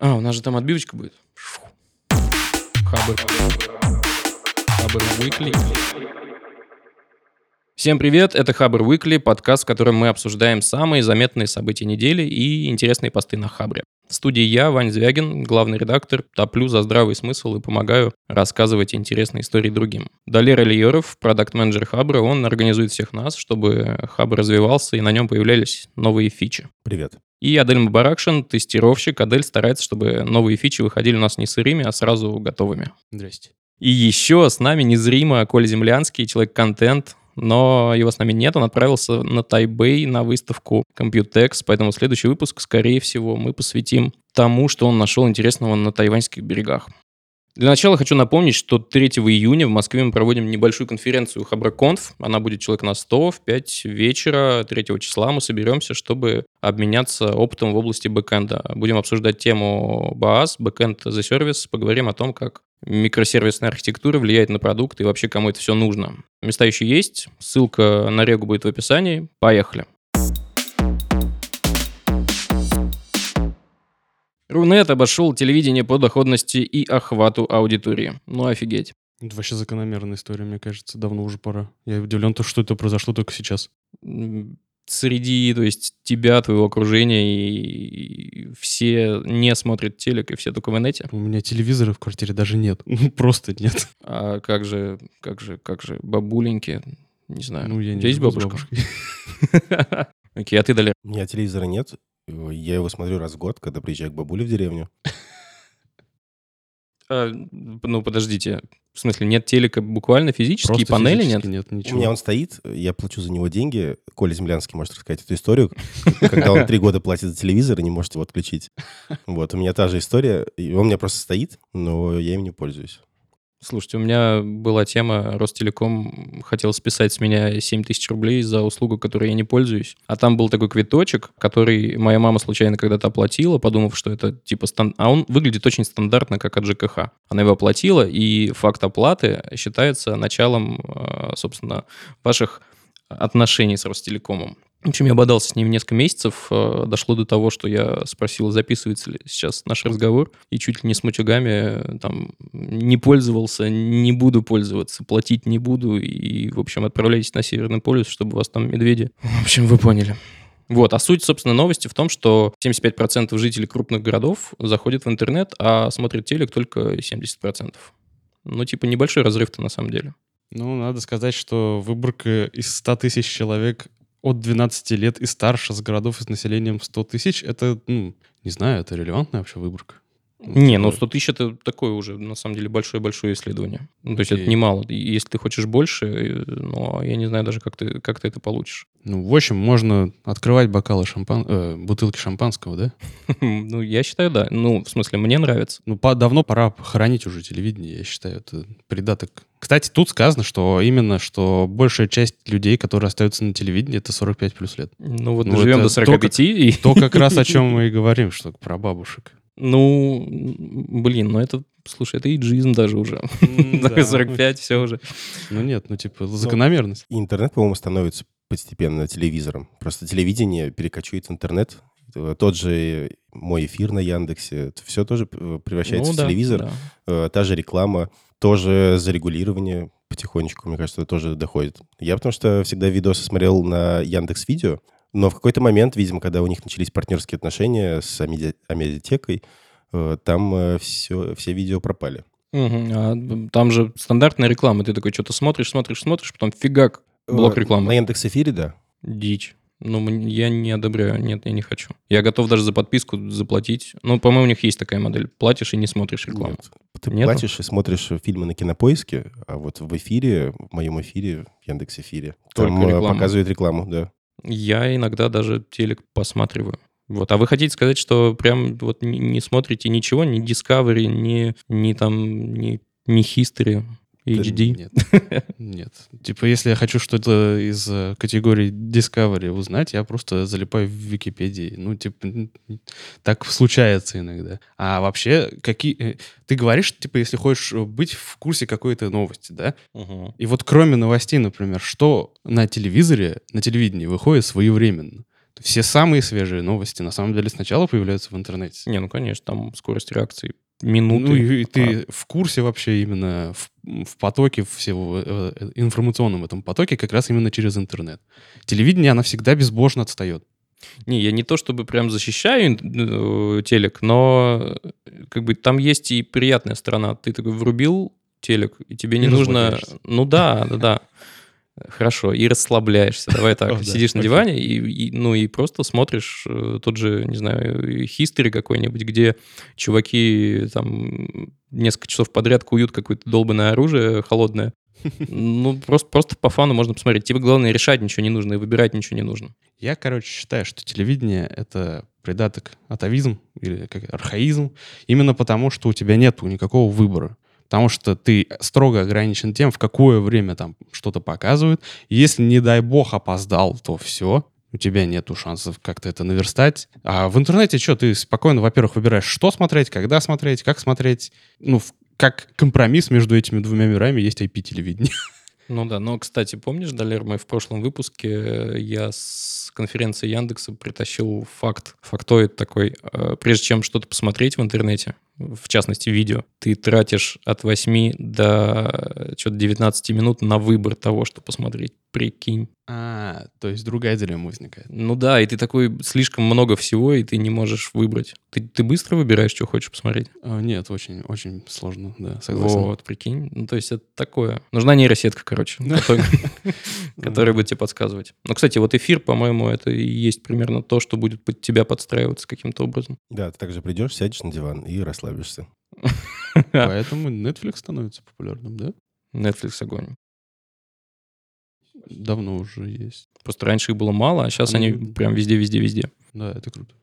А, у нас же там отбивочка будет. Хабр. Хабр Weekly. Всем привет, это Хабр Weekly, подкаст, в котором мы обсуждаем самые заметные события недели и интересные посты на Хабре. В студии я, Вань Звягин, главный редактор, топлю за здравый смысл и помогаю рассказывать интересные истории другим. Далер Ильеров, продакт-менеджер Хабра, он организует всех нас, чтобы Хабр развивался и на нем появлялись новые фичи. Привет. И Адель Мабаракшин, тестировщик. Адель старается, чтобы новые фичи выходили у нас не сырыми, а сразу готовыми. Здрасте. И еще с нами незримо Коля Землянский, человек-контент, но его с нами нет, он отправился на Тайбэй на выставку Computex, поэтому следующий выпуск, скорее всего, мы посвятим тому, что он нашел интересного на тайваньских берегах. Для начала хочу напомнить, что 3 июня в Москве мы проводим небольшую конференцию Хабраконф. Она будет человек на 100 в 5 вечера 3 числа. Мы соберемся, чтобы обменяться опытом в области бэкэнда. Будем обсуждать тему BAS, as a Service. Поговорим о том, как микросервисная архитектура влияет на продукт и вообще кому это все нужно. Места еще есть. Ссылка на Регу будет в описании. Поехали. Рунет обошел телевидение по доходности и охвату аудитории. Ну, офигеть. Это вообще закономерная история, мне кажется. Давно уже пора. Я удивлен, то, что это произошло только сейчас. Среди, то есть, тебя, твоего окружения, и все не смотрят телек, и все только в инете? У меня телевизора в квартире даже нет. Ну, просто нет. А как же, как же, как же, бабуленьки? Не знаю. Ну, я У не тебя есть бабушка? Окей, а ты, Далер? У меня телевизора нет. Я его смотрю раз в год, когда приезжаю к бабуле в деревню. А, ну, подождите. В смысле, нет телека буквально физически, и Просто панели нет? физически нет У ничего. меня он стоит, я плачу за него деньги. Коля Землянский может рассказать эту историю, когда он три года платит за телевизор и не может его отключить. Вот, у меня та же история. И он у меня просто стоит, но я им не пользуюсь. Слушайте, у меня была тема, Ростелеком хотел списать с меня 7 тысяч рублей за услугу, которой я не пользуюсь. А там был такой квиточек, который моя мама случайно когда-то оплатила, подумав, что это типа... Стан... А он выглядит очень стандартно, как от ЖКХ. Она его оплатила, и факт оплаты считается началом, э, собственно, ваших отношений с Ростелекомом. В общем, я бодался с ним несколько месяцев. э, Дошло до того, что я спросил, записывается ли сейчас наш разговор. И чуть ли не с мутюгами э, там не пользовался, не буду пользоваться, платить не буду. И, в общем, отправляйтесь на Северный полюс, чтобы вас там медведи... В общем, вы поняли. Вот, а суть, собственно, новости в том, что 75% жителей крупных городов заходят в интернет, а смотрят телек только 70%. Ну, типа, небольшой разрыв-то на самом деле. Ну, надо сказать, что выборка из 100 тысяч человек от 12 лет и старше с городов с населением в 100 тысяч, это, ну, не знаю, это релевантная вообще выборка. Не, ну типа, 100 тысяч это такое уже, на самом деле, большое-большое исследование. Ну, то есть это немало. Если ты хочешь больше, э, ну, я не знаю даже, как ты, как ты это получишь. Ну, в общем, можно открывать бокалы шампан... э, бутылки шампанского, да? Ну, я считаю, да. Ну, в смысле, мне нравится. Ну, по- давно пора хоронить уже телевидение, я считаю, это придаток. Кстати, тут сказано, что именно, что большая часть людей, которые остаются на телевидении, это 45 плюс лет. Ну, вот Ну, доживем это до 45, и... То как раз о чем мы и говорим, что про бабушек. Ну, блин, ну это, слушай, это иджизм даже уже. Такой 45, все уже. Ну нет, ну типа закономерность. И интернет, по-моему, становится постепенно телевизором. Просто телевидение перекочует в интернет. Э, Тот же мой эфир на Яндексе, это все тоже э, превращается Ну в да, телевизор. да. Э, Та же реклама, тоже зарегулирование потихонечку, мне кажется, тоже доходит. Я потому что всегда видосы смотрел на Яндекс Видео, но в какой-то момент, видимо, когда у них начались партнерские отношения с Амеди- Амедиатекой, э, там все, все видео пропали. Мгм. А, там же стандартная реклама. Ты такой что-то смотришь, смотришь, смотришь, потом фигак, блок Э, рекламы. На Яндекс Эфире, да. Дичь. Ну, я не одобряю. Нет, я не хочу. Я готов даже за подписку заплатить. Ну, по-моему, у них есть такая модель. Платишь и не смотришь рекламу. Нет. Ты Нету? платишь и смотришь фильмы на кинопоиске, а вот в эфире, в моем эфире, в Яндекс Эфире, Только там э, реклама. показывают рекламу, да. Я иногда даже телек посматриваю. Вот. А вы хотите сказать, что прям вот не, смотрите ничего, ни Discovery, ни, ни там, ни, ни History, HD? Нет. Нет. Типа, если я хочу что-то из э, категории Discovery узнать, я просто залипаю в Википедии. Ну, типа, так случается иногда. А вообще, какие... э, Ты говоришь, типа, если хочешь э, быть в курсе какой-то новости, да? Мгм. И вот кроме новостей, например, что на телевизоре, на телевидении выходит своевременно? Все самые свежие новости на самом деле сначала появляются в интернете. Не, ну, конечно, там скорость реакции минуты. Ну и, и ты в курсе вообще именно в, в потоке всего э, э, информационном этом потоке как раз именно через интернет. Телевидение, оно всегда безбожно отстает. Не, я не то чтобы прям защищаю э, телек, но э, как бы там есть и приятная сторона. Ты такой врубил телек, и тебе не И нужно... Ну да, да, да. Хорошо, и расслабляешься. Давай так, сидишь на диване и, и, ну и просто смотришь э, тот же, не знаю, history какой-нибудь, где чуваки там несколько часов подряд куют какое-то долбанное оружие холодное. Ну, просто, просто по фану можно посмотреть. Тебе главное решать ничего не нужно и выбирать ничего не нужно. Я, короче, считаю, что телевидение — это придаток атовизм или как архаизм, именно потому, что у тебя нету никакого выбора. Потому что ты строго ограничен тем, в какое время там что-то показывают. Если, не дай бог, опоздал, то все. У тебя нету шансов как-то это наверстать. А в интернете что, ты спокойно, во-первых, выбираешь, что смотреть, когда смотреть, как смотреть. Ну, как компромисс между этими двумя мирами есть IP-телевидение. Ну да, но, кстати, помнишь, Далер, мы в прошлом выпуске э, я с конференции Яндекса притащил факт, фактоид такой. э, Прежде чем что-то посмотреть в интернете, в частности видео, ты тратишь от 8 до что-то 19 минут на выбор того, что посмотреть. Прикинь. А, то есть другая дилемма возникает. Ну да, и ты такой, слишком много всего, и ты не можешь выбрать. Ты, ты быстро выбираешь, что хочешь посмотреть? А, Нет, очень, очень сложно, да, согласен. Вот, прикинь. Ну, то есть это такое. Нужна нейросетка, короче, которая- которая будет тебе подсказывать. Ну, кстати, вот эфир, по-моему, это и есть примерно то, что будет под тебя подстраиваться каким-то образом. Да, ты также придешь, сядешь на диван и расслабишься. Поэтому Netflix становится популярным, да? Netflix огонь. Давно уже есть. Просто раньше их было мало, а сейчас они Они- прям везде-везде-везде. Да, это круто.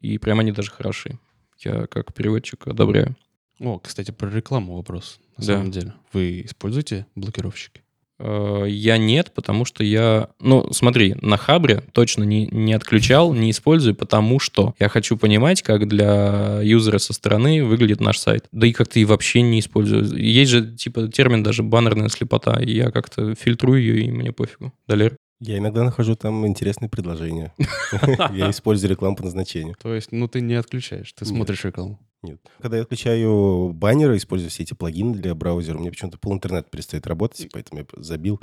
И прям они даже хороши. Я как переводчик одобряю. О, кстати, про рекламу вопрос. На Да. самом деле. Вы используете блокировщики? Э, Я нет, потому что я... Ну, смотри, на Хабре точно не, не отключал, не использую, потому что я хочу понимать, как для юзера со стороны выглядит наш сайт. Да и как-то и вообще не использую. Есть же, типа, термин даже баннерная слепота, и я как-то фильтрую ее, и мне пофигу. Далер? Я иногда нахожу там интересные предложения. Я использую рекламу по назначению. То есть, ну, ты не отключаешь, ты смотришь рекламу. Нет. Когда я отключаю баннеры, использую все эти плагины для браузера, у меня почему-то пол интернета перестает работать, поэтому я забил.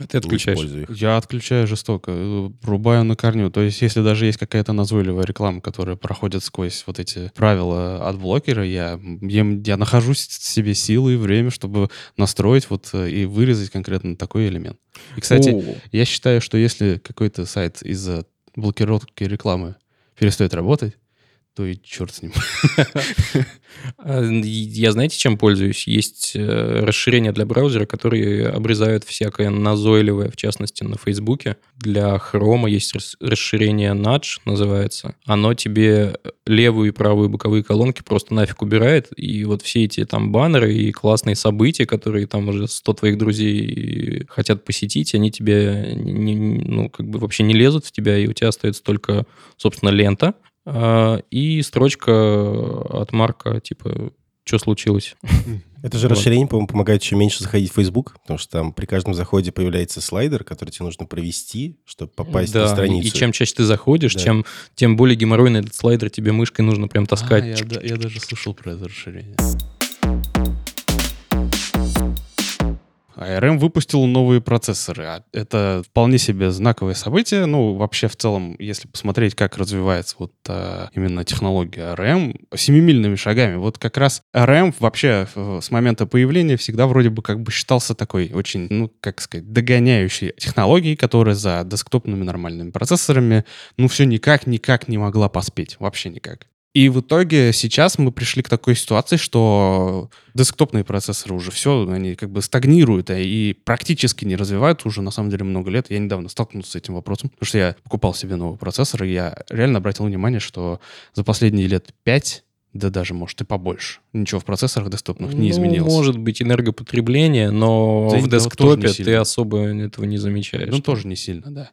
А ты отключаешь? их. Я отключаю жестоко, э, рубаю на корню. То есть, если даже есть какая-то назойливая реклама, которая проходит сквозь вот эти правила от блокера, я, я, я нахожу себе силы и время, чтобы настроить вот э, и вырезать конкретно такой элемент. И, кстати, О, Я считаю, что если какой-то сайт из-за блокировки рекламы перестает работать, то и черт с ним. а, Я знаете, чем пользуюсь? Есть э, расширения для браузера, которые обрезают всякое назойливое, в частности, на Фейсбуке. Для Хрома есть рас- расширение Nudge, называется. Оно тебе левую и правую боковые колонки просто нафиг убирает, и вот все эти там баннеры и классные события, которые там уже 100 твоих друзей хотят посетить, они тебе не- ну, как бы вообще не лезут в тебя, и у тебя остается только, собственно, лента, и строчка от Марка, типа, что случилось? Это же Вот. расширение, по-моему, помогает еще меньше заходить в Facebook, потому что там при каждом заходе появляется слайдер, который тебе нужно провести, чтобы попасть да, на страницу. и чем чаще ты заходишь, Да. тем, тем более геморройный этот слайдер тебе мышкой нужно прям таскать. А, я, я даже слышал про это расширение. ARM выпустил новые процессоры. А Это вполне себе знаковое событие. Ну, вообще, в целом, если посмотреть, как развивается вот а, именно технология ARM, семимильными шагами. Вот как раз ARM вообще э, с момента появления всегда вроде бы как бы считался такой очень, ну, как сказать, догоняющей технологией, которая за десктопными нормальными процессорами, ну, все никак-никак не могла поспеть. Вообще никак. И в итоге сейчас мы пришли к такой ситуации, что десктопные процессоры уже все, они как бы стагнируют а и практически не развиваются уже на самом деле много лет. Я недавно столкнулся с этим вопросом, потому что я покупал себе новый процессор, и я реально обратил внимание, что за последние лет пять, да даже, может, и побольше, ничего в процессорах десктопных не Ну, изменилось. может быть, энергопотребление, но Да в тоже десктопе ты особо этого не замечаешь. Ну, тоже не сильно, да.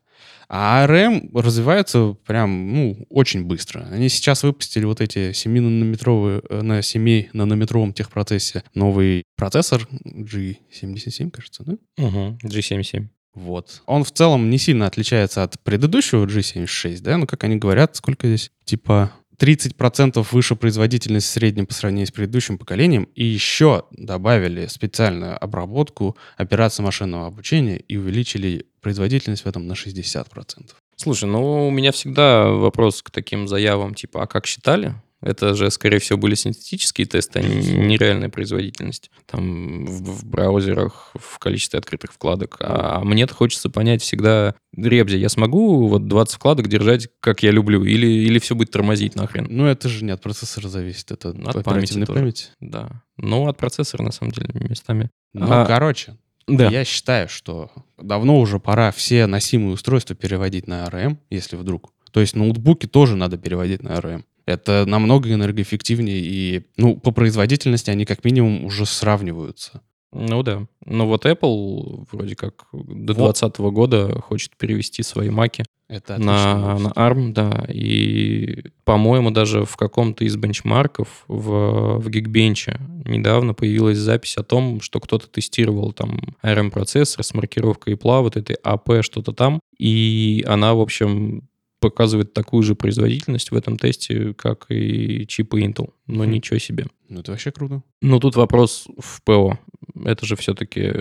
А ARM развивается прям, ну, очень быстро. Они сейчас выпустили вот эти 7-нанометровые, э, на 7-нанометровом техпроцессе новый процессор G77, кажется, да? Угу, G77. Вот. Он в целом не сильно отличается от предыдущего G76, да? Ну, как они говорят, сколько здесь? Типа 30% выше производительность в среднем по сравнению с предыдущим поколением, и еще добавили специальную обработку операций машинного обучения и увеличили производительность в этом на 60%. Слушай, ну у меня всегда вопрос к таким заявам, типа, а как считали? Это же, скорее всего, были синтетические тесты, а не нереальная производительность. Там в, в браузерах, в количестве открытых вкладок. А мне-то хочется понять всегда, Ребзи, я смогу вот 20 вкладок держать, как я люблю, или, или все будет тормозить нахрен? Ну, это же не от процессора зависит, это от памяти, памяти. Да. Ну, от процессора, на самом деле, местами. Ну, а, короче, да. Я считаю, что давно уже пора все носимые устройства переводить на ARM, если вдруг. То есть ноутбуки тоже надо переводить на ARM. Это намного энергоэффективнее, и ну, по производительности они как минимум уже сравниваются. Ну да. Но вот Apple вроде как до 2020 вот. года хочет перевести свои маки Это на, на ARM, да. И, по-моему, даже в каком-то из бенчмарков в, в Geekbench недавно появилась запись о том, что кто-то тестировал там ARM-процессор с маркировкой IPLA, вот этой AP, что-то там. И она, в общем, показывает такую же производительность в этом тесте, как и чипы Intel. Но mm. ничего себе. Ну, это вообще круто. Ну, тут вопрос в ПО. Это же все-таки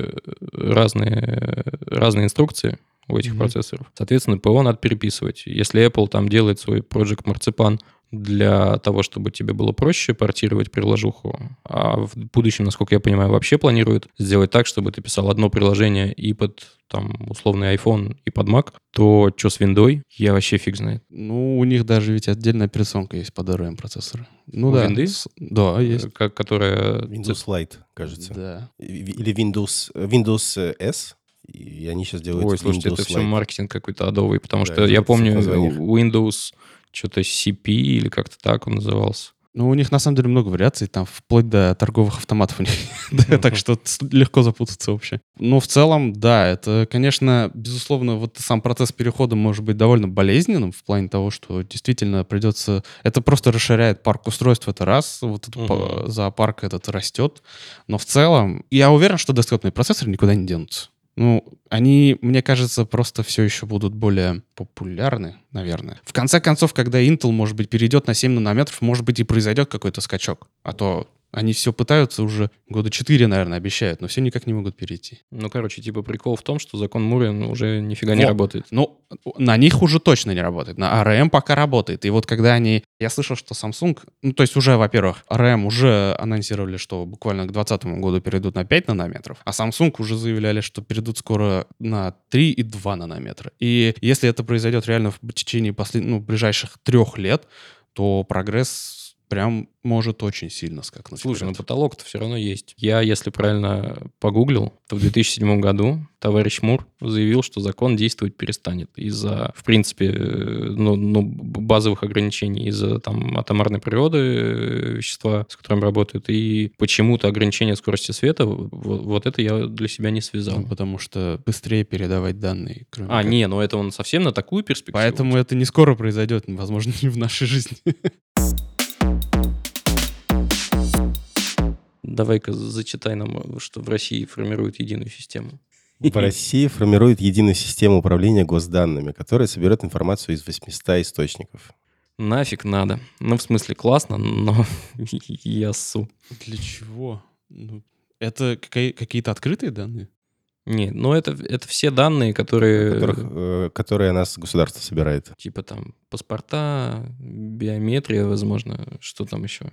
разные, разные инструкции у этих mm-hmm. процессоров. Соответственно, ПО надо переписывать. Если Apple там делает свой Project Marzipan для того, чтобы тебе было проще портировать приложуху, а в будущем, насколько я понимаю, вообще планируют сделать так, чтобы ты писал одно приложение и под там условный iPhone и под Mac, то что с Windows, я вообще фиг знает. Ну, у них даже ведь отдельная операционка есть под DRM процессоры. Ну у да. Windows? Да, есть. Как, которая... Windows Lite, кажется. Да. Или Windows, Windows S. И они сейчас делают Ой, слушайте, Windows это все маркетинг какой-то адовый, потому да, что я помню Windows что-то CP или как-то так он назывался. Ну, у них на самом деле много вариаций, там вплоть до торговых автоматов у них. так что легко запутаться вообще. Но в целом, да, это, конечно, безусловно, вот сам процесс перехода может быть довольно болезненным в плане того, что действительно придется... Это просто расширяет парк устройств, это раз, вот этот зоопарк этот растет. Но в целом, я уверен, что десктопные процессоры никуда не денутся. Ну, они, мне кажется, просто все еще будут более популярны, наверное. В конце концов, когда Intel, может быть, перейдет на 7 нанометров, может быть, и произойдет какой-то скачок. А то они все пытаются уже года четыре, наверное, обещают, но все никак не могут перейти. Ну, короче, типа прикол в том, что закон Мури уже нифига вот. не работает. Ну, на них уже точно не работает. На ARM пока работает. И вот когда они... Я слышал, что Samsung... Ну, то есть уже, во-первых, ARM уже анонсировали, что буквально к 2020 году перейдут на 5 нанометров, а Samsung уже заявляли, что перейдут скоро на 3 и 2 нанометра. И если это произойдет реально в течение послед... ну, ближайших трех лет, то прогресс прям может очень сильно скакнуть. Слушай, ну потолок-то все равно есть. Я, если правильно погуглил, то в 2007 году товарищ Мур заявил, что закон действовать перестанет из-за, в принципе, э, ну, ну, базовых ограничений, из-за там атомарной природы э, вещества, с которым работают, и почему-то ограничение скорости света, вот, вот это я для себя не связал. Ну, потому что быстрее передавать данные. Кроме а, как... не, ну это он совсем на такую перспективу. Поэтому это не скоро произойдет, возможно, не в нашей жизни. Давай-ка зачитай нам, что в России формируют единую систему. В России формирует единую систему управления госданными, которая соберет информацию из 800 источников. Нафиг надо. Ну, в смысле, классно, но я су. Для чего? Ну, это какие-то открытые данные? Нет, ну это, это все данные, которые... Которых, э, которые нас государство собирает. Типа там паспорта, биометрия, возможно, что там еще?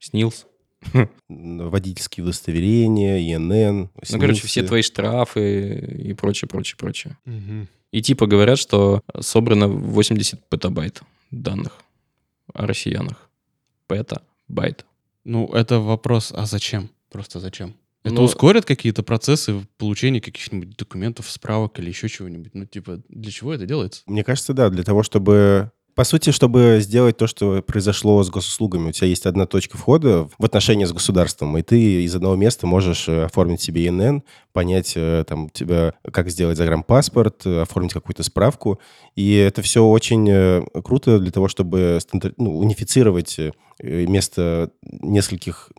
СНИЛС. Водительские удостоверения, ИНН. Ну, короче, все твои штрафы и прочее, прочее, прочее. Угу. И типа говорят, что собрано 80 петабайт данных о россиянах. Пета, байт. Ну, это вопрос, а зачем? Просто зачем? Это Но... ускорит какие-то процессы в получении каких-нибудь документов, справок или еще чего-нибудь? Ну, типа, для чего это делается? Мне кажется, да, для того, чтобы по сути, чтобы сделать то, что произошло с госуслугами, у тебя есть одна точка входа в отношения с государством, и ты из одного места можешь э, оформить себе ИНН, понять э, там тебя, как сделать загранпаспорт, э, оформить какую-то справку. И это все очень круто для того, чтобы ну, унифицировать место нескольких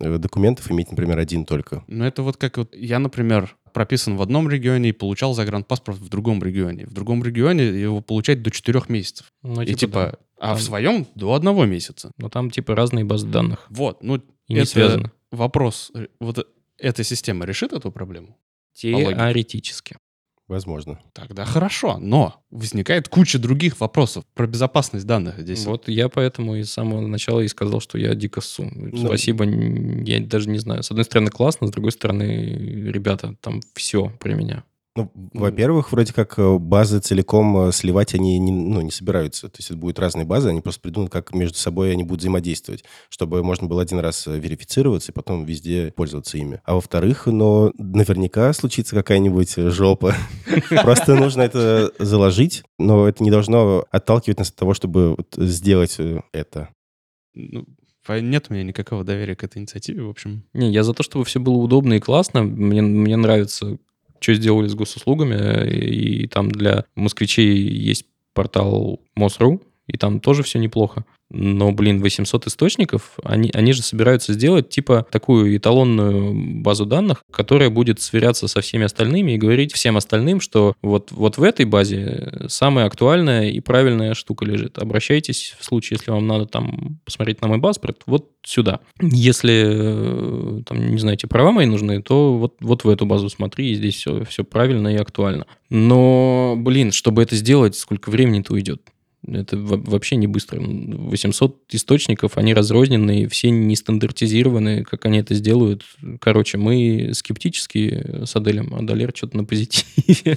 документов, иметь, например, один только. Ну, это вот как вот я, например, прописан в одном регионе и получал загранпаспорт в другом регионе. В другом регионе его получать до четырех месяцев. Ну, и типа, да. а Там- в своем до одного месяца. Но там типа разные базы данных. Вот, ну, И не это связано. вопрос. э, Вот эта система решит эту проблему? Теоретически. Возможно. Тогда хорошо, но возникает куча других вопросов про безопасность данных здесь. Вот я поэтому и с самого начала и сказал, что я дико ссу. Спасибо, н- я даже не знаю. С одной стороны классно, с другой стороны, ребята, там все про меня. Ну, во-первых, вроде как э, базы целиком э, сливать они не, ну, не собираются. То есть это будут разные базы, они просто придумают, как между собой они будут взаимодействовать, чтобы можно было один раз э, верифицироваться и потом везде пользоваться ими. А во-вторых, но наверняка случится какая-нибудь жопа. Просто нужно это заложить, но это не должно отталкивать нас от того, чтобы сделать это. Ну, нет у меня никакого доверия к этой инициативе, в общем. Не, я за то, чтобы все было удобно и классно. Мне, мне нравится, что сделали с госуслугами. И, там для москвичей есть портал МОСРУ, и там тоже все неплохо. Но, блин, 800 источников, они, они же собираются сделать типа такую эталонную базу данных, которая будет сверяться со всеми остальными и говорить всем остальным, что вот, вот в этой базе самая актуальная и правильная штука лежит. Обращайтесь в случае, если вам надо там посмотреть на мой паспорт, вот сюда. Если, э, там, не знаете, права мои нужны, то вот, вот в эту базу смотри, и здесь все, все правильно и актуально. Но, блин, чтобы это сделать, сколько времени-то уйдет? Это во- вообще не быстро. 800 источников, они разрозненные, все не стандартизированы, как они это сделают. Короче, мы скептически с Аделем, а Далер что-то на позитиве.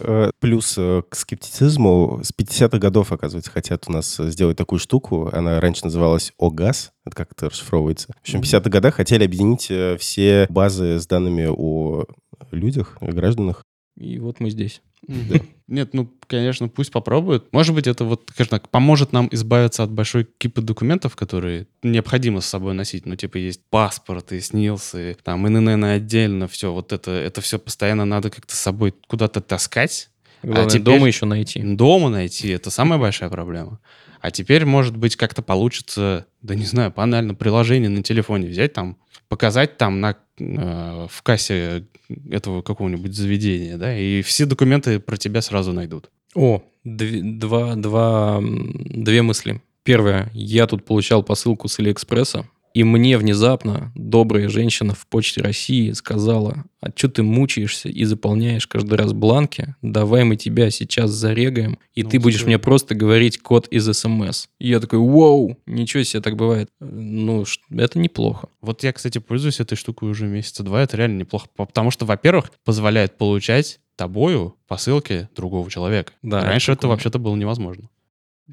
Э, Плюс э, к скептицизму с 50-х годов, оказывается, хотят у нас сделать такую штуку. Она раньше называлась ОГАЗ. Это как это расшифровывается. В общем, в 50-х годах хотели объединить э, все базы с данными о людях, о гражданах. И вот мы здесь. Нет, ну, конечно, пусть попробуют. Может быть, это вот, скажем так, поможет нам избавиться от большой кипы документов, которые необходимо с собой носить. Ну, типа, есть паспорты, СНИЛСы, там, ИНН отдельно, все. Вот это, это все постоянно надо как-то с собой куда-то таскать. Главное, теперь- дома еще найти. Дома найти — это самая большая проблема. А теперь, может быть, как-то получится, да не знаю, банально приложение на телефоне взять там, показать там на, в кассе этого какого-нибудь заведения, да, и все документы про тебя сразу найдут. О, два, два, две мысли. Первое. Я тут получал посылку с Алиэкспресса, и мне внезапно добрая женщина в Почте России сказала, а что ты мучаешься и заполняешь каждый раз бланки? Давай мы тебя сейчас зарегаем, и Ну, ты будешь мне просто говорить код из СМС. И я такой, вау, ничего себе, так бывает. Ну, это неплохо. Вот я, кстати, пользуюсь этой штукой уже месяца два, это реально неплохо, по- потому что, во-первых, позволяет получать тобою посылки другого человека. Да, Раньше это прикольно. вообще-то было невозможно.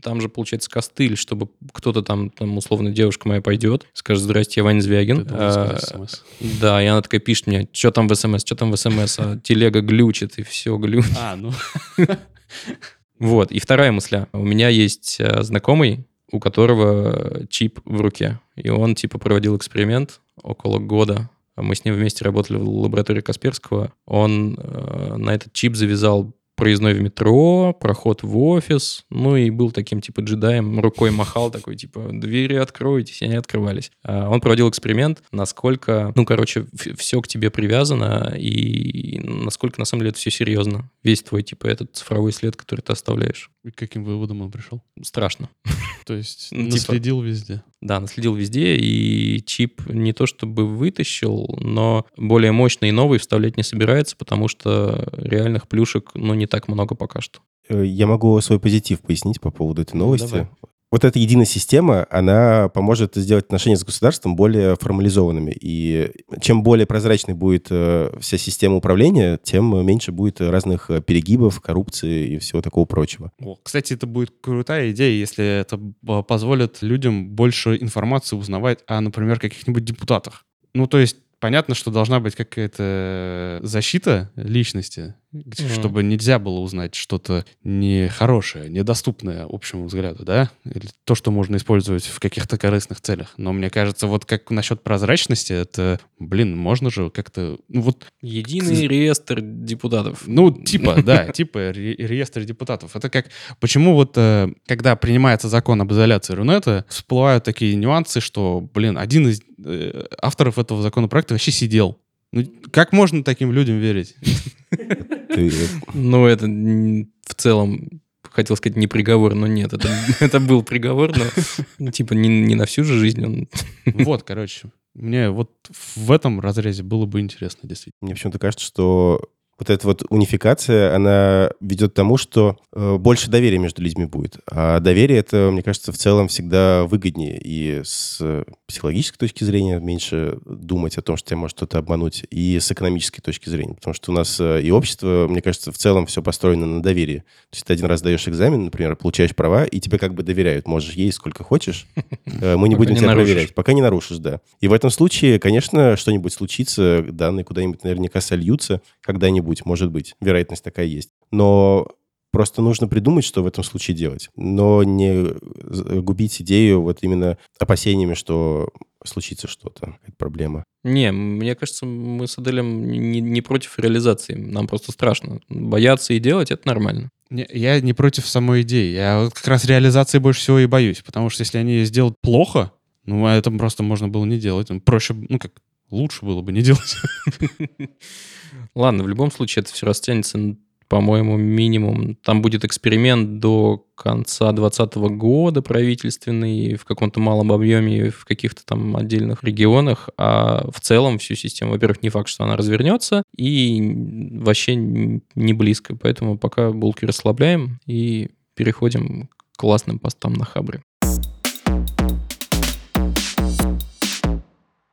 Там же, получается, костыль, чтобы кто-то там, там условно, девушка моя пойдет, скажет, здрасте, я Ваня Звягин. А. Да, и она такая пишет мне, что там в СМС, что там в СМС, а телега глючит, и все глючит. А, ну, Вот, и вторая мысля. У меня есть э, знакомый, у которого чип в руке, и он, типа, проводил эксперимент около года. Мы с ним вместе работали в лаборатории Касперского. Он э, на этот чип завязал проездной в метро, проход в офис, ну и был таким, типа, джедаем, рукой махал такой, типа, двери откройтесь, они открывались. А Он проводил эксперимент, насколько, ну, короче, все к тебе привязано, и насколько, на самом деле, это все серьезно. Весь твой, типа, этот цифровой след, который ты оставляешь. И к каким выводом он пришел? Страшно. То есть Ну, типа- наследил везде. Да, наследил везде, и чип не то чтобы вытащил, но более мощный и новый вставлять не собирается, потому что реальных плюшек, ну, не так много пока что. Э, Я могу свой позитив пояснить по поводу этой новости. давай. Вот эта единая система, она поможет сделать отношения с государством более формализованными. И чем более прозрачной будет э, вся система управления, тем меньше будет разных э, перегибов, коррупции и всего такого прочего. Кстати, это будет крутая идея, если это б- позволит людям больше информации узнавать о, например, каких-нибудь депутатах. Ну, то есть понятно, что должна быть какая-то защита личности, Мгм. чтобы нельзя было узнать что-то нехорошее, недоступное общему взгляду, да? Или то, что можно использовать в каких-то корыстных целях. Но мне кажется, вот как насчет прозрачности, это, блин, можно же как-то... Ну, вот Единый реестр депутатов. ну, типа, да, типа ре- реестр депутатов. Это как... Почему вот, э, когда принимается закон об изоляции Рунета, всплывают такие нюансы, что, блин, один из э, авторов этого законопроекта вообще сидел. Ну, как можно таким людям верить? Ты- Ну, это в целом, хотел сказать, не приговор, но нет, это, это был приговор, но ну, типа не, не на всю же жизнь он... Вот, короче, мне вот в этом разрезе было бы интересно, действительно. Мне почему-то кажется, что вот эта вот унификация, она ведет к тому, что э, больше доверия между людьми будет. А доверие это, мне кажется, в целом всегда выгоднее. И с психологической точки зрения меньше думать о том, что тебя может кто-то обмануть, и с экономической точки зрения. Потому что у нас э, и общество, мне кажется, в целом все построено на доверии. То есть ты один раз даешь экзамен, например, получаешь права, и тебе как бы доверяют. Можешь есть сколько хочешь, э, мы не будем тебя проверять. Пока не нарушишь, да. И в этом случае, конечно, что-нибудь случится, данные куда-нибудь наверняка сольются когда-нибудь, может быть. Вероятность такая есть. Но просто нужно придумать, что в этом случае делать. Но не з- губить идею вот именно опасениями, что случится что-то, какая-то проблема. Не, мне кажется, мы с Аделем не, не против реализации, нам просто страшно. Бояться и делать — это нормально. Не, я не против самой идеи. Я вот как раз реализации больше всего и боюсь. Потому что если они ее сделают плохо, ну, а это просто можно было не делать. Проще, ну, как, лучше было бы не делать. Ладно, в любом случае это все растянется, по-моему, минимум. Там будет эксперимент до конца 2020 года правительственный в каком-то малом объеме в каких-то там отдельных регионах, а в целом всю систему, во-первых, не факт, что она развернется, и вообще не близко. Поэтому пока булки расслабляем и переходим к классным постам на Хабре.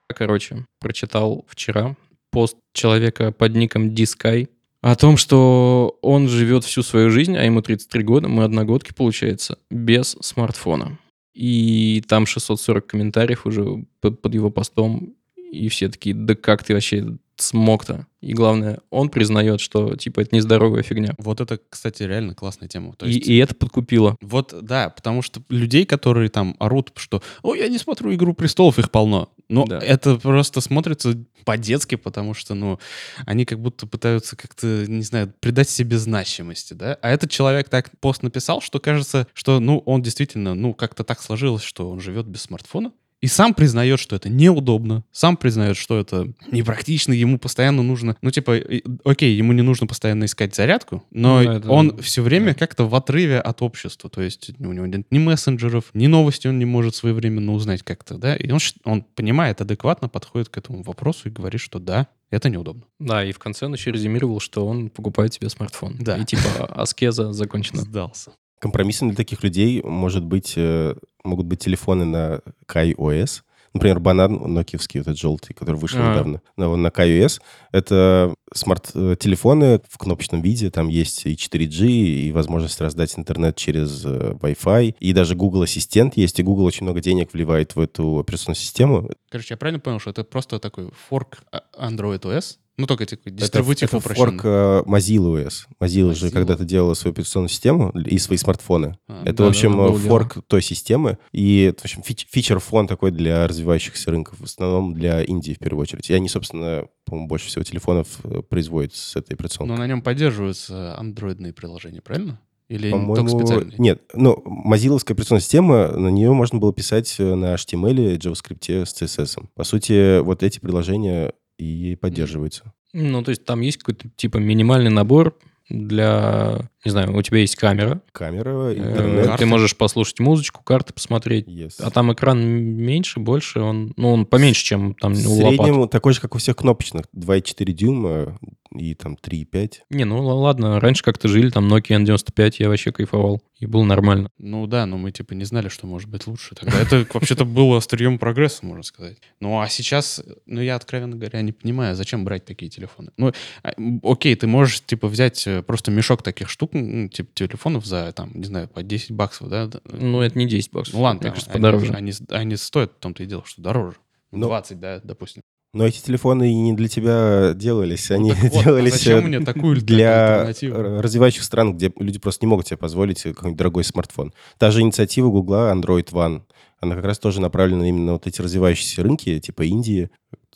Короче, прочитал вчера пост человека под ником Дискай о том, что он живет всю свою жизнь, а ему 33 года, мы одногодки, получается, без смартфона. И там 640 комментариев уже под, его постом, и все такие, да как ты вообще смог-то? И главное, он признает, что, типа, это нездоровая фигня. Вот это, кстати, реально классная тема. То И, есть, и это подкупило. Вот, да, потому что людей, которые там орут, что «Ой, я не смотрю «Игру престолов», их полно. Но Да. это просто смотрится по-детски, потому что, ну, они как будто пытаются как-то, не знаю, придать себе значимости, да? А этот человек так пост написал, что кажется, что, ну, он действительно, ну, как-то так сложилось, что он живет без смартфона. И сам признает, что это неудобно, сам признает, что это непрактично, ему постоянно нужно, ну, типа, окей, ему не нужно постоянно искать зарядку, но Ну, это- он все время как-то в отрыве от общества, то есть у него нет ни мессенджеров, ни новости он не может своевременно узнать как-то, да, и он, он понимает, адекватно подходит к этому вопросу и говорит, что да, это неудобно. Да, и в конце он еще резюмировал, что он покупает себе смартфон. Да. И типа аскеза закончена. Сдался. Компромиссом для таких людей может быть, э, могут быть телефоны на KaiOS. Например, банан нокиевский, этот желтый, который вышел А. недавно. Но он на KaiOS. Это смарт-телефоны в кнопочном виде. Там есть и 4G, и возможность раздать интернет через э, Wi-Fi. И даже Google Ассистент есть. И Google очень много денег вливает в эту операционную систему. Короче, я правильно понял, что это просто такой форк а- Android OS? Ну, только такой Это, дистрибутив это упрощенный. форк э, Mozilla OS. Mozilla же Mozilla. когда-то делала свою операционную систему и свои смартфоны. А, Это, да, в общем, да, было форк той системы. И, это, в общем, фич- фичер-фон такой для развивающихся рынков, в основном для Индии в первую очередь. И они, собственно, по-моему, больше всего телефонов э, производят с этой Но операционкой. на нем поддерживаются андроидные приложения, правильно? Или По-моему, только специальные? Нет, ну, мозиловская операционная система, на нее можно было писать э, на HTML, JavaScript с CSS. По сути, вот эти приложения и поддерживаются. Ну, то есть там есть какой-то типа минимальный набор для, не знаю, у тебя есть камера, Камера, э, интернет. карты. ты можешь послушать музычку, карты посмотреть. Yes. А там экран меньше, больше, он, ну, он поменьше, чем там В у лопат. среднем такой же, как у всех кнопочных. 2,4 дюйма и там 3,5. Не, ну ладно, раньше как-то жили, там Nokia N95, я вообще кайфовал, и было нормально. Ну да, но мы типа не знали, что может быть лучше. Тогда это вообще-то было острием прогресса, можно сказать. Ну а сейчас, ну я, откровенно говоря, не понимаю, зачем брать такие телефоны. Ну, а, окей, ты можешь типа взять э, просто мешок таких штук, ну, типа телефонов за, там, не знаю, по 10 баксов, да? Ну, это не 10 баксов. Ну ладно, мне кажется, они- подороже. Они, они стоят в том-то и дело, что дороже. Ну, 20, да, допустим. Но эти телефоны и не для тебя делались. Они Ну вот, а делались зачем э, мне такую для развивающих стран, где люди просто не могут себе позволить какой-нибудь дорогой смартфон. Та же инициатива Гугла Android One, она как раз тоже направлена именно на вот эти развивающиеся рынки, типа Индии,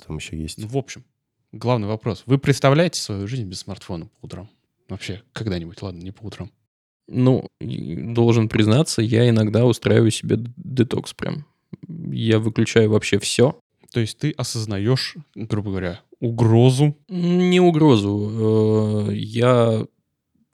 там еще есть. Ну, в общем, главный вопрос. Вы представляете свою жизнь без смартфона по утрам? Вообще, когда-нибудь, ладно, не по утрам. Ну, должен признаться, я иногда устраиваю себе детокс прям. Я выключаю вообще все. То есть ты осознаешь, грубо говоря, угрозу. Не угрозу. Э, Я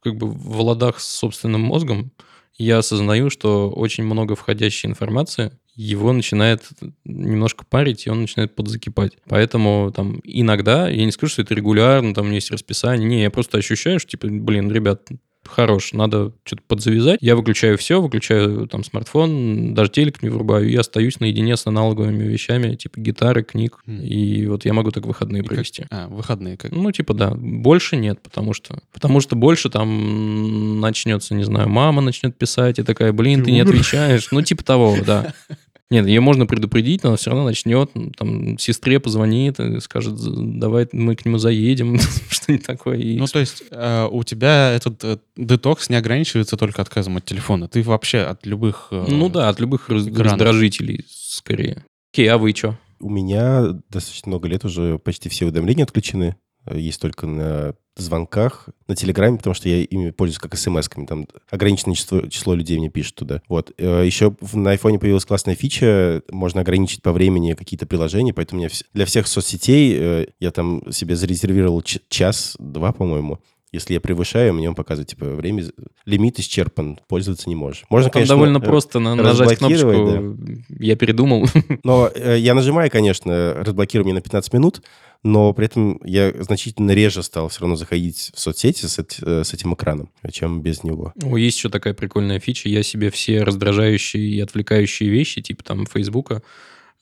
как бы в ладах с собственным мозгом, я осознаю, что очень много входящей информации его начинает немножко парить, и он начинает подзакипать. Поэтому там иногда, я не скажу, что это регулярно, там у есть расписание, не, я просто ощущаю, что типа, блин, ребят, хорош, надо что-то подзавязать. Я выключаю все, выключаю там смартфон, даже телек не врубаю, и остаюсь наедине с аналоговыми вещами, типа гитары, книг. Мгм. И вот я могу так выходные И как- провести. А, выходные как? Ну, типа, да. Больше нет, потому что... Потому что больше там начнется, не знаю, мама начнет писать и такая, блин, Ты ты, не умер?» отвечаешь. Ну, типа того, да. Нет, ее можно предупредить, но она все равно начнет, там, сестре позвонит, и скажет, «З- давай мы к нему заедем, что-нибудь такое. И Ну, то есть э, у тебя этот э, детокс не ограничивается только отказом от телефона. Ты вообще от любых... э, Ну да, от любых раз- экранов. раздражителей скорее. Окей, а вы что? У меня достаточно много лет уже почти все уведомления отключены. Э, Есть только на звонках, на Телеграме, потому что я ими пользуюсь как смс-ками. Там ограниченное число, число людей мне пишет туда. Вот. Э, Еще на айфоне появилась классная фича. Можно ограничить по времени какие-то приложения, поэтому вс- для всех соцсетей э, я там себе зарезервировал час-два, по-моему. Если я превышаю, мне он показывает, типа, время, лимит исчерпан, пользоваться не можешь. Можно, Там конечно, довольно э, просто на- нажать кнопочку «Я передумал». но э, я нажимаю, конечно, разблокирование на 15 минут, но при этом я значительно реже стал все равно заходить в соцсети с, э, с этим экраном, чем без него. О, есть еще такая прикольная фича. Я себе все раздражающие и отвлекающие вещи, типа там Фейсбука,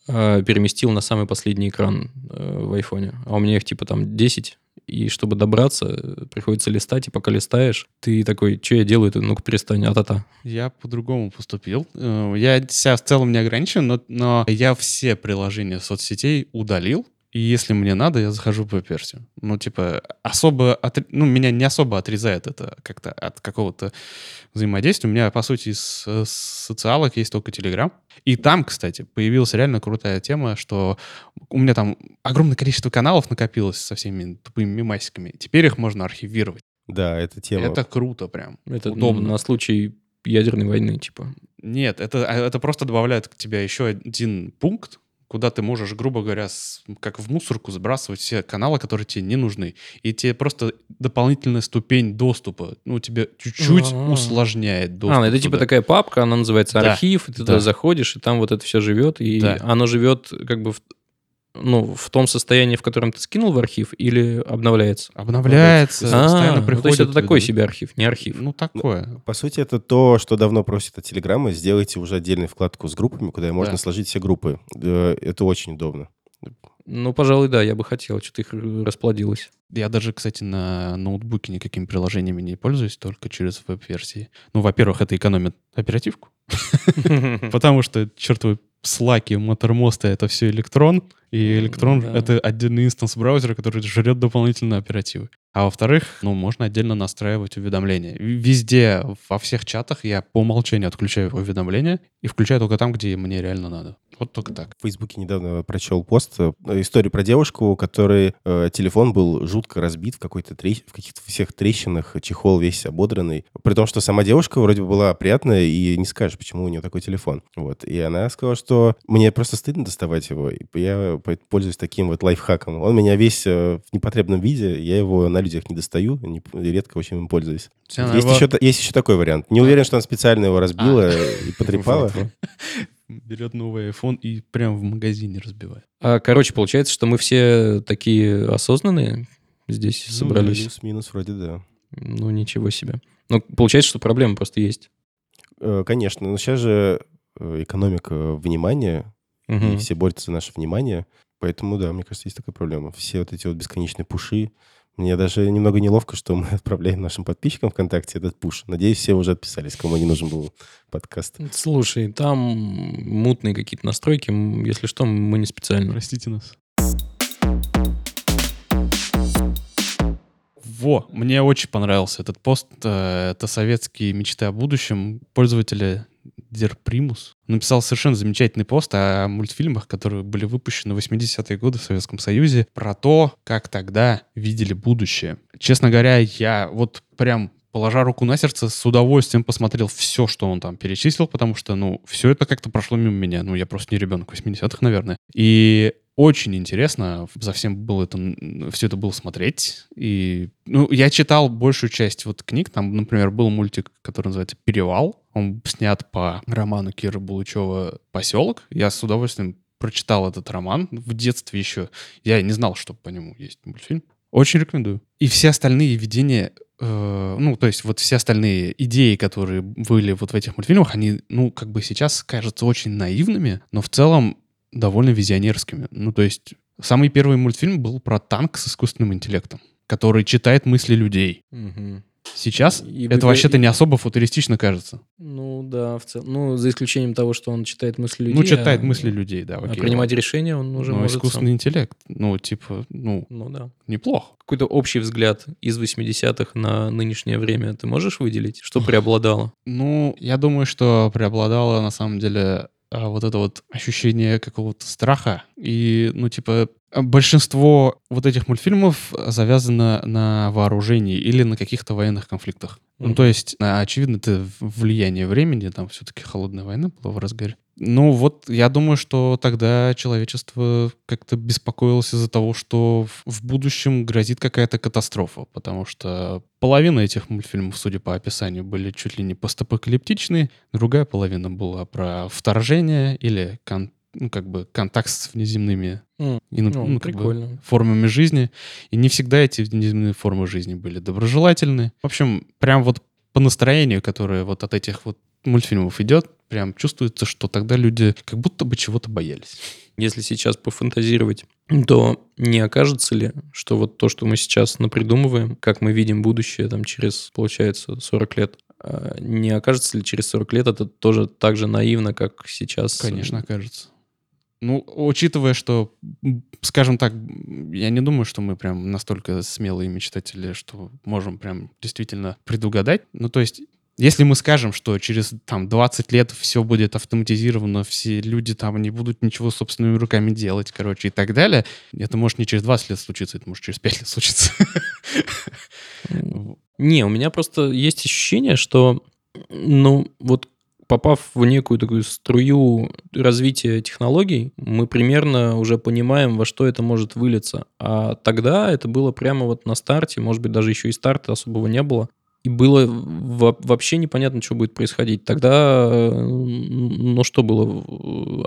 э, переместил на самый последний экран в айфоне. А у меня их типа там 10. И чтобы добраться, э, приходится листать, и пока листаешь, ты такой, что я делаю-то? Ну-ка перестань, а-та-та. Я по-другому поступил. Э, Я себя в целом не ограничен, но, но я все приложения соцсетей удалил. И если мне надо, я захожу по версию. Ну, типа, особо... отр- Ну, меня не особо отрезает это как-то от какого-то взаимодействия. У меня, по сути, из социалок есть только Телеграм. И там, кстати, появилась реально крутая тема, что у меня там огромное количество каналов накопилось со всеми тупыми мемасиками. Теперь их можно архивировать. Да, эта тема. Это круто прям. Это Удобно. на случай ядерной войны, типа. Нет, это, а, это просто добавляет к тебе еще один пункт, куда ты можешь, грубо говоря, с- как в мусорку сбрасывать все каналы, которые тебе не нужны. И тебе просто дополнительная ступень доступа, ну, тебе чуть-чуть А. усложняет доступ. А, ну это типа туда. такая папка, она называется Да. архив, и ты Да. туда заходишь, и там вот это все живет, и Да. оно живет как бы в, ну, в том состоянии, в котором ты скинул в архив, или обновляется? Обновляется, А, постоянно ну, приходит. то есть это такой себе архив, не архив. Ну, такое. По сути, это то, что давно просит от Телеграма. Сделайте уже отдельную вкладку с группами, куда можно Да. сложить все группы. Это очень удобно. Ну, пожалуй, да, я бы хотел, что-то их расплодилось. Я даже, кстати, на ноутбуке никакими приложениями не пользуюсь, только через веб-версии. Ну, во-первых, это экономит оперативку, Потому что, чертовы слаки, мотормосты — это все электрон, и электрон Да. — это отдельный инстанс браузера, который жрет дополнительно оперативы. А во-вторых, ну, можно отдельно настраивать уведомления. Везде, во всех чатах я по умолчанию отключаю уведомления и включаю только там, где мне реально надо. Вот только так. В Фейсбуке недавно прочел пост, э, историю про девушку, у которой э, телефон был жутко разбит в какой-то трещ- в каких-то всех трещинах, чехол весь ободранный. При том, что сама девушка вроде бы была приятная, и не скажешь, почему у нее такой телефон. Вот. И она сказала, что мне просто стыдно доставать его, и я по- пользуюсь таким вот лайфхаком. Он меня весь э, в непотребном виде, я его на людях не достаю, не- редко очень им пользуюсь. Есть его- еще, есть еще такой вариант. Не уверен, что она специально его разбила и потрепала. Берет новый iPhone и прям в магазине разбивает. А, короче, получается, что мы все такие осознанные здесь Ну, собрались. Плюс-минус вроде да. Ну, ничего себе. Ну, получается, что проблема просто есть. Э, Конечно, но сейчас же э, экономика внимания, и Мгм. все борются за наше внимание. Поэтому, да, мне кажется, есть такая проблема. Все вот эти вот бесконечные пуши. Мне даже немного неловко, что мы отправляем нашим подписчикам ВКонтакте этот пуш. Надеюсь, все уже отписались, кому не нужен был подкаст. Слушай, там мутные какие-то настройки. Если что, мы не специально. Простите нас. Во, мне очень понравился этот пост. Э, Это советские мечты о будущем пользователя Дерпримус. Написал совершенно замечательный пост о мультфильмах, которые были выпущены в 80-е годы в Советском Союзе, про то, как тогда видели будущее. Честно говоря, я вот прям положа руку на сердце, с удовольствием посмотрел все, что он там перечислил, потому что, ну, все это как-то прошло мимо меня. Ну, я просто не ребенок 80-х, наверное. И очень интересно за всем было это, все это было смотреть. И, ну, я читал большую часть вот книг. Там, например, был мультик, который называется «Перевал». Он снят по роману Кира Булычева «Поселок». Я с удовольствием прочитал этот роман в детстве еще. Я не знал, что по нему есть мультфильм. Очень рекомендую. И все остальные видения, э, ну, то есть вот все остальные идеи, которые были вот в этих мультфильмах, они, ну, как бы сейчас кажутся очень наивными, но в целом довольно визионерскими. Ну, то есть самый первый мультфильм был про танк с искусственным интеллектом, который читает мысли людей. Мгм. Сейчас И это вообще-то и- не особо футуристично кажется. Ну да, в целом. Ну, за исключением того, что он читает мысли людей. ну, читает а- мысли людей, да. а окей, принимать ладно. решения он уже Но может искусственный сам. интеллект, ну, типа, ну, Ну да. неплохо. Какой-то общий взгляд из 80-х на нынешнее время ты можешь выделить? Что преобладало? Ну, я думаю, что преобладало на самом деле а, вот это вот ощущение какого-то страха. И, ну, типа, большинство вот этих мультфильмов завязано на вооружении или на каких-то военных конфликтах. Ну, Мгм. то есть, а, очевидно, это влияние времени, там все-таки холодная война была в разгаре. Ну, вот я думаю, что тогда человечество как-то беспокоилось из-за того, что в- в будущем грозит какая-то катастрофа, потому что половина этих мультфильмов, судя по описанию, были чуть ли не постапокалиптичные, другая половина была про вторжение или кон- ну, как бы контакт с внеземными М, ино- Ну, ну, как бы формами жизни. И не всегда эти внеземные формы жизни были доброжелательны. В общем, прям вот по настроению, которое вот от этих вот мультфильмов идет, прям чувствуется, что тогда люди как будто бы чего-то боялись. Если сейчас пофантазировать, то не окажется ли, что вот то, что мы сейчас напридумываем, как мы видим будущее там через, получается, 40 лет, а, не окажется ли через 40 лет это тоже так же наивно, как сейчас? Конечно, окажется. Ну, учитывая, что, скажем так, я не думаю, что мы прям настолько смелые мечтатели, что можем прям действительно предугадать. Ну, то есть, если мы скажем, что через там 20 лет все будет автоматизировано, все люди там не будут ничего собственными руками делать, короче, и так далее, это может не через 20 лет случиться, это может через 5 лет случиться. Не, у меня просто есть ощущение, что, ну, вот попав в некую такую струю развития технологий, мы примерно уже понимаем, во что это может вылиться. А тогда это было прямо вот на старте, может быть, даже еще и старта особого не было. И было во- вообще непонятно, что будет происходить. Тогда, ну что было,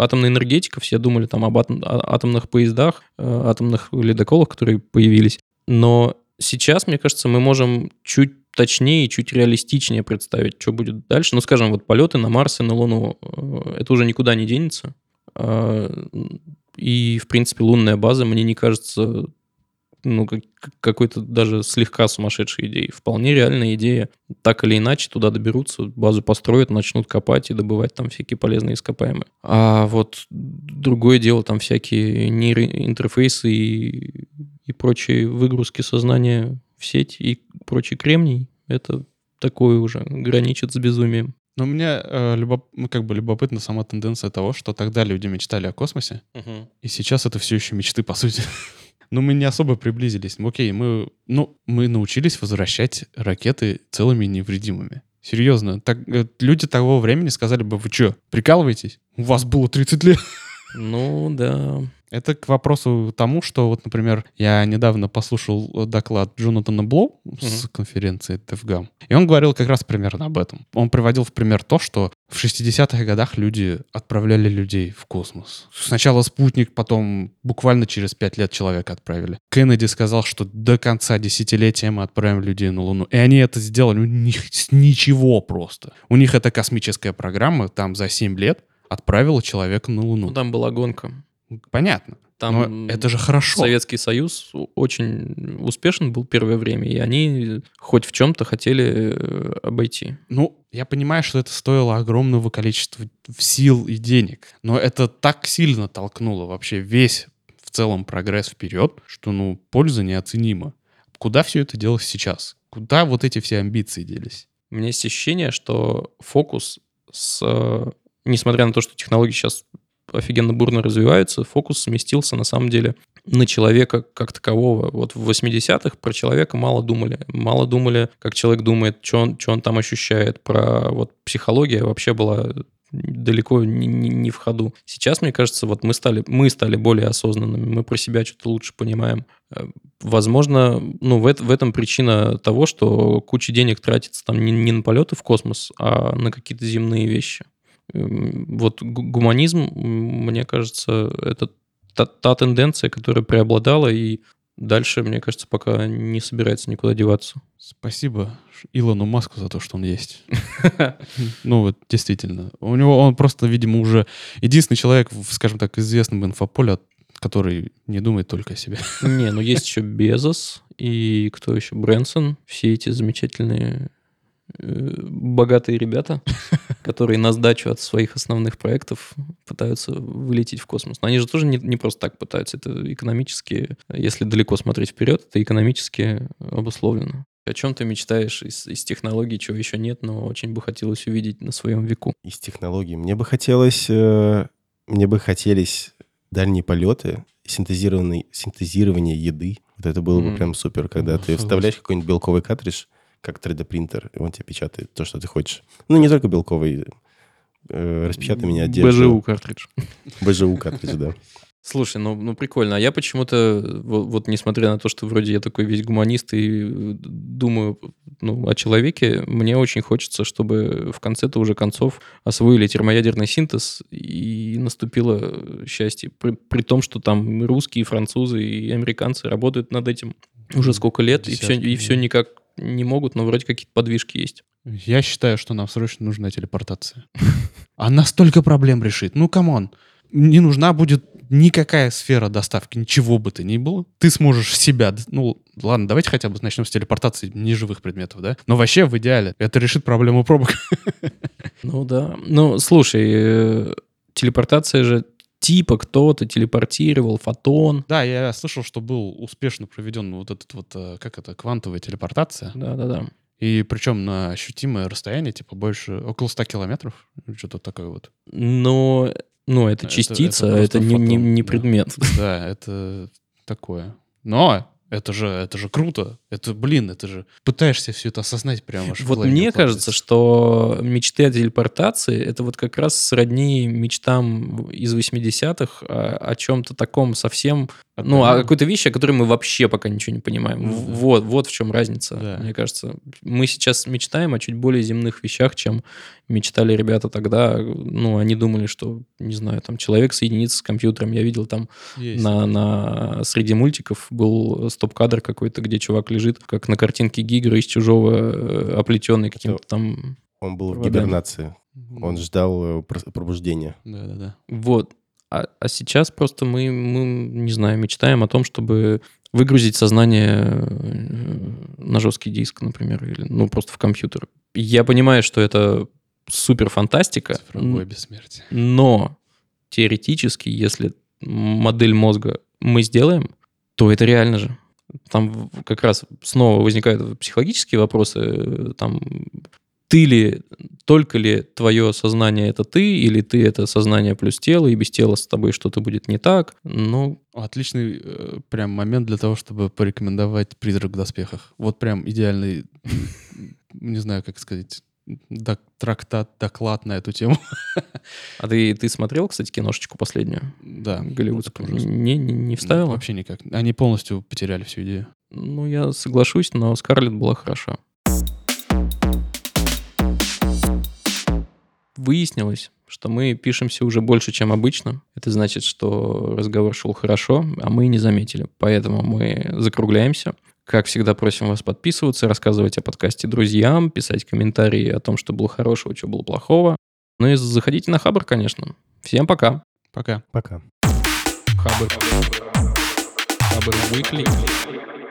атомная энергетика, все думали там об атом- атомных поездах, э, атомных ледоколах, которые появились. Но сейчас, мне кажется, мы можем чуть точнее и чуть реалистичнее представить, что будет дальше. Ну, скажем, вот полеты на Марс и на Луну, э, это уже никуда не денется. А, И, в принципе, лунная база мне не кажется ну, как- какой-то даже слегка сумасшедшей идеей. Вполне реальная идея. Так или иначе туда доберутся, базу построят, начнут копать и добывать там всякие полезные ископаемые. А вот другое дело, там всякие нейроинтерфейсы и, и прочие выгрузки сознания в сеть и прочий кремний, это такое уже граничит с безумием. Но мне э, любоп- ну, как бы любопытна сама тенденция того, что тогда люди мечтали о космосе, и сейчас это все еще мечты, по сути. Но мы не особо приблизились. Ну, Окей, мы, ну, мы научились возвращать ракеты целыми и невредимыми. Серьезно. Так, э, люди того времени сказали бы, вы что, прикалываетесь? У вас было 30 лет. Ну, да. Это к вопросу тому, что вот, например, я недавно послушал доклад Джонатана Блоу с конференции TEFGAM, и он говорил как раз примерно об этом. Он приводил в пример то, что в 60-х годах люди отправляли людей в космос. Сначала спутник, потом буквально через 5 лет человека отправили. Кеннеди сказал, что до конца десятилетия мы отправим людей на Луну. И они это сделали. У них с ничего просто. У них это космическая программа, там за 7 лет отправила человека на Луну. Ну, там была гонка. Понятно. Там Но это же хорошо. Советский Союз очень успешен был первое время, и они хоть в чем-то хотели э, обойти. Ну, я понимаю, что это стоило огромного количества сил и денег, но это так сильно толкнуло вообще весь в целом прогресс вперед, что, ну, польза неоценима. Куда все это делось сейчас? Куда вот эти все амбиции делись? У меня есть ощущение, что фокус с... э, Несмотря на то, что технологии сейчас офигенно бурно развиваются, фокус сместился на самом деле на человека как такового. Вот в 80-х про человека мало думали. Мало думали, как человек думает, что он, что он там ощущает. Про вот психология вообще была далеко не, не, не в ходу. Сейчас, мне кажется, вот мы стали, мы стали более осознанными, мы про себя что-то лучше понимаем. Э, возможно, ну, в, это, в этом причина того, что куча денег тратится там не, не на полеты в космос, а на какие-то земные вещи. Эм, вот гуманизм, мне кажется, это та, та тенденция, которая преобладала, и дальше, мне кажется, пока не собирается никуда деваться. Спасибо Илону Маску за то, что он есть. Ну вот, действительно. У него он просто, видимо, уже единственный человек, скажем так, известном инфополе, который не думает только о себе. Не, ну есть еще Безос и кто еще? Брэнсон. Все эти замечательные богатые ребята, которые на сдачу от своих основных проектов пытаются вылететь в космос. Но они же тоже не, не просто так пытаются. Это экономически, если далеко смотреть вперед, это экономически обусловлено. О чем ты мечтаешь из, из технологий, чего еще нет, но очень бы хотелось увидеть на своем веку? Из технологий. Мне бы хотелось... Э, мне бы хотелись дальние полеты, синтезированный, синтезирование еды. Вот это было mm. бы прям супер, когда mm, ты вставляешь какой-нибудь белковый картридж, как 3D-принтер, и он тебе печатает то, что ты хочешь. Ну, не только белковый. Э, распечатай меня одежду. БЖУ картридж. БЖУ картридж, да. Слушай, ну, ну прикольно. А я почему-то, вот, вот несмотря на то, что вроде я такой весь гуманист и думаю ну, о человеке, мне очень хочется, чтобы в конце-то уже концов освоили термоядерный синтез и наступило счастье. При, при том, что там русские, французы и американцы работают над этим уже сколько лет, Десятки, и все, и все никак не могут, но вроде какие-то подвижки есть. Я считаю, что нам срочно нужна телепортация. Она столько проблем решит. Ну, come on. Не нужна будет никакая сфера доставки, ничего бы то ни было. Ты сможешь себя... Ну, ладно, давайте хотя бы начнем с телепортации неживых предметов, да? Но вообще, в идеале, это решит проблему пробок. Ну да. Ну, слушай, э, телепортация же типа кто-то телепортировал фотон. Да, я слышал, что был успешно проведен вот этот вот, э, как это, квантовая телепортация. Да-да-да. И причем на ощутимое расстояние, типа больше, около 100 километров, что-то такое вот. Но, ну, это частица, это, это, это не, не, не предмет. Да, да, это такое. Но это же, это же круто. Это, блин, это же... Пытаешься все это осознать прямо. Вот мне кажется, что мечты о телепортации — это вот как раз сродни мечтам из 80-х о, о чем-то таком совсем ну, а какой-то вещи, о которой мы вообще пока ничего не понимаем. Ну, вот, вот в чем разница, да. мне кажется. Мы сейчас мечтаем о чуть более земных вещах, чем мечтали ребята тогда. Ну, они думали, что, не знаю, там человек соединится с компьютером. Я видел там на, на среди мультиков был стоп-кадр какой-то, где чувак лежит, как на картинке Гигра из чужого, э, оплетенный каким-то там... Он был проводами. в гибернации. Он ждал э, пробуждения. Да-да-да. Вот. А, а сейчас просто мы, мы, не знаю, мечтаем о том, чтобы выгрузить сознание э, на жесткий диск, например, или ну просто в компьютер. Я понимаю, что это супер фантастика. Цифровое бессмертие. Но теоретически, если модель мозга мы сделаем, то это реально же. Там как раз снова возникают психологические вопросы, э, там ты ли, только ли твое сознание это ты, или ты это сознание плюс тело, и без тела с тобой что-то будет не так. Ну, Отличный э, прям момент для того, чтобы порекомендовать «Призрак в доспехах». Вот прям идеальный, не знаю, как сказать, док, трактат, доклад на эту тему. А ты, ты смотрел, кстати, киношечку последнюю? Да. Голливудскую? Не, не, не вставил? вообще никак. Они полностью потеряли всю идею. Ну, я соглашусь, но Скарлетт была хороша. выяснилось, что мы пишемся уже больше, чем обычно. Это значит, что разговор шел хорошо, а мы не заметили. Поэтому мы закругляемся. Как всегда, просим вас подписываться, рассказывать о подкасте друзьям, писать комментарии о том, что было хорошего, что было плохого. Ну и заходите на Хабр, конечно. Всем пока. Пока. Пока. Хабр. Хабр Weekly.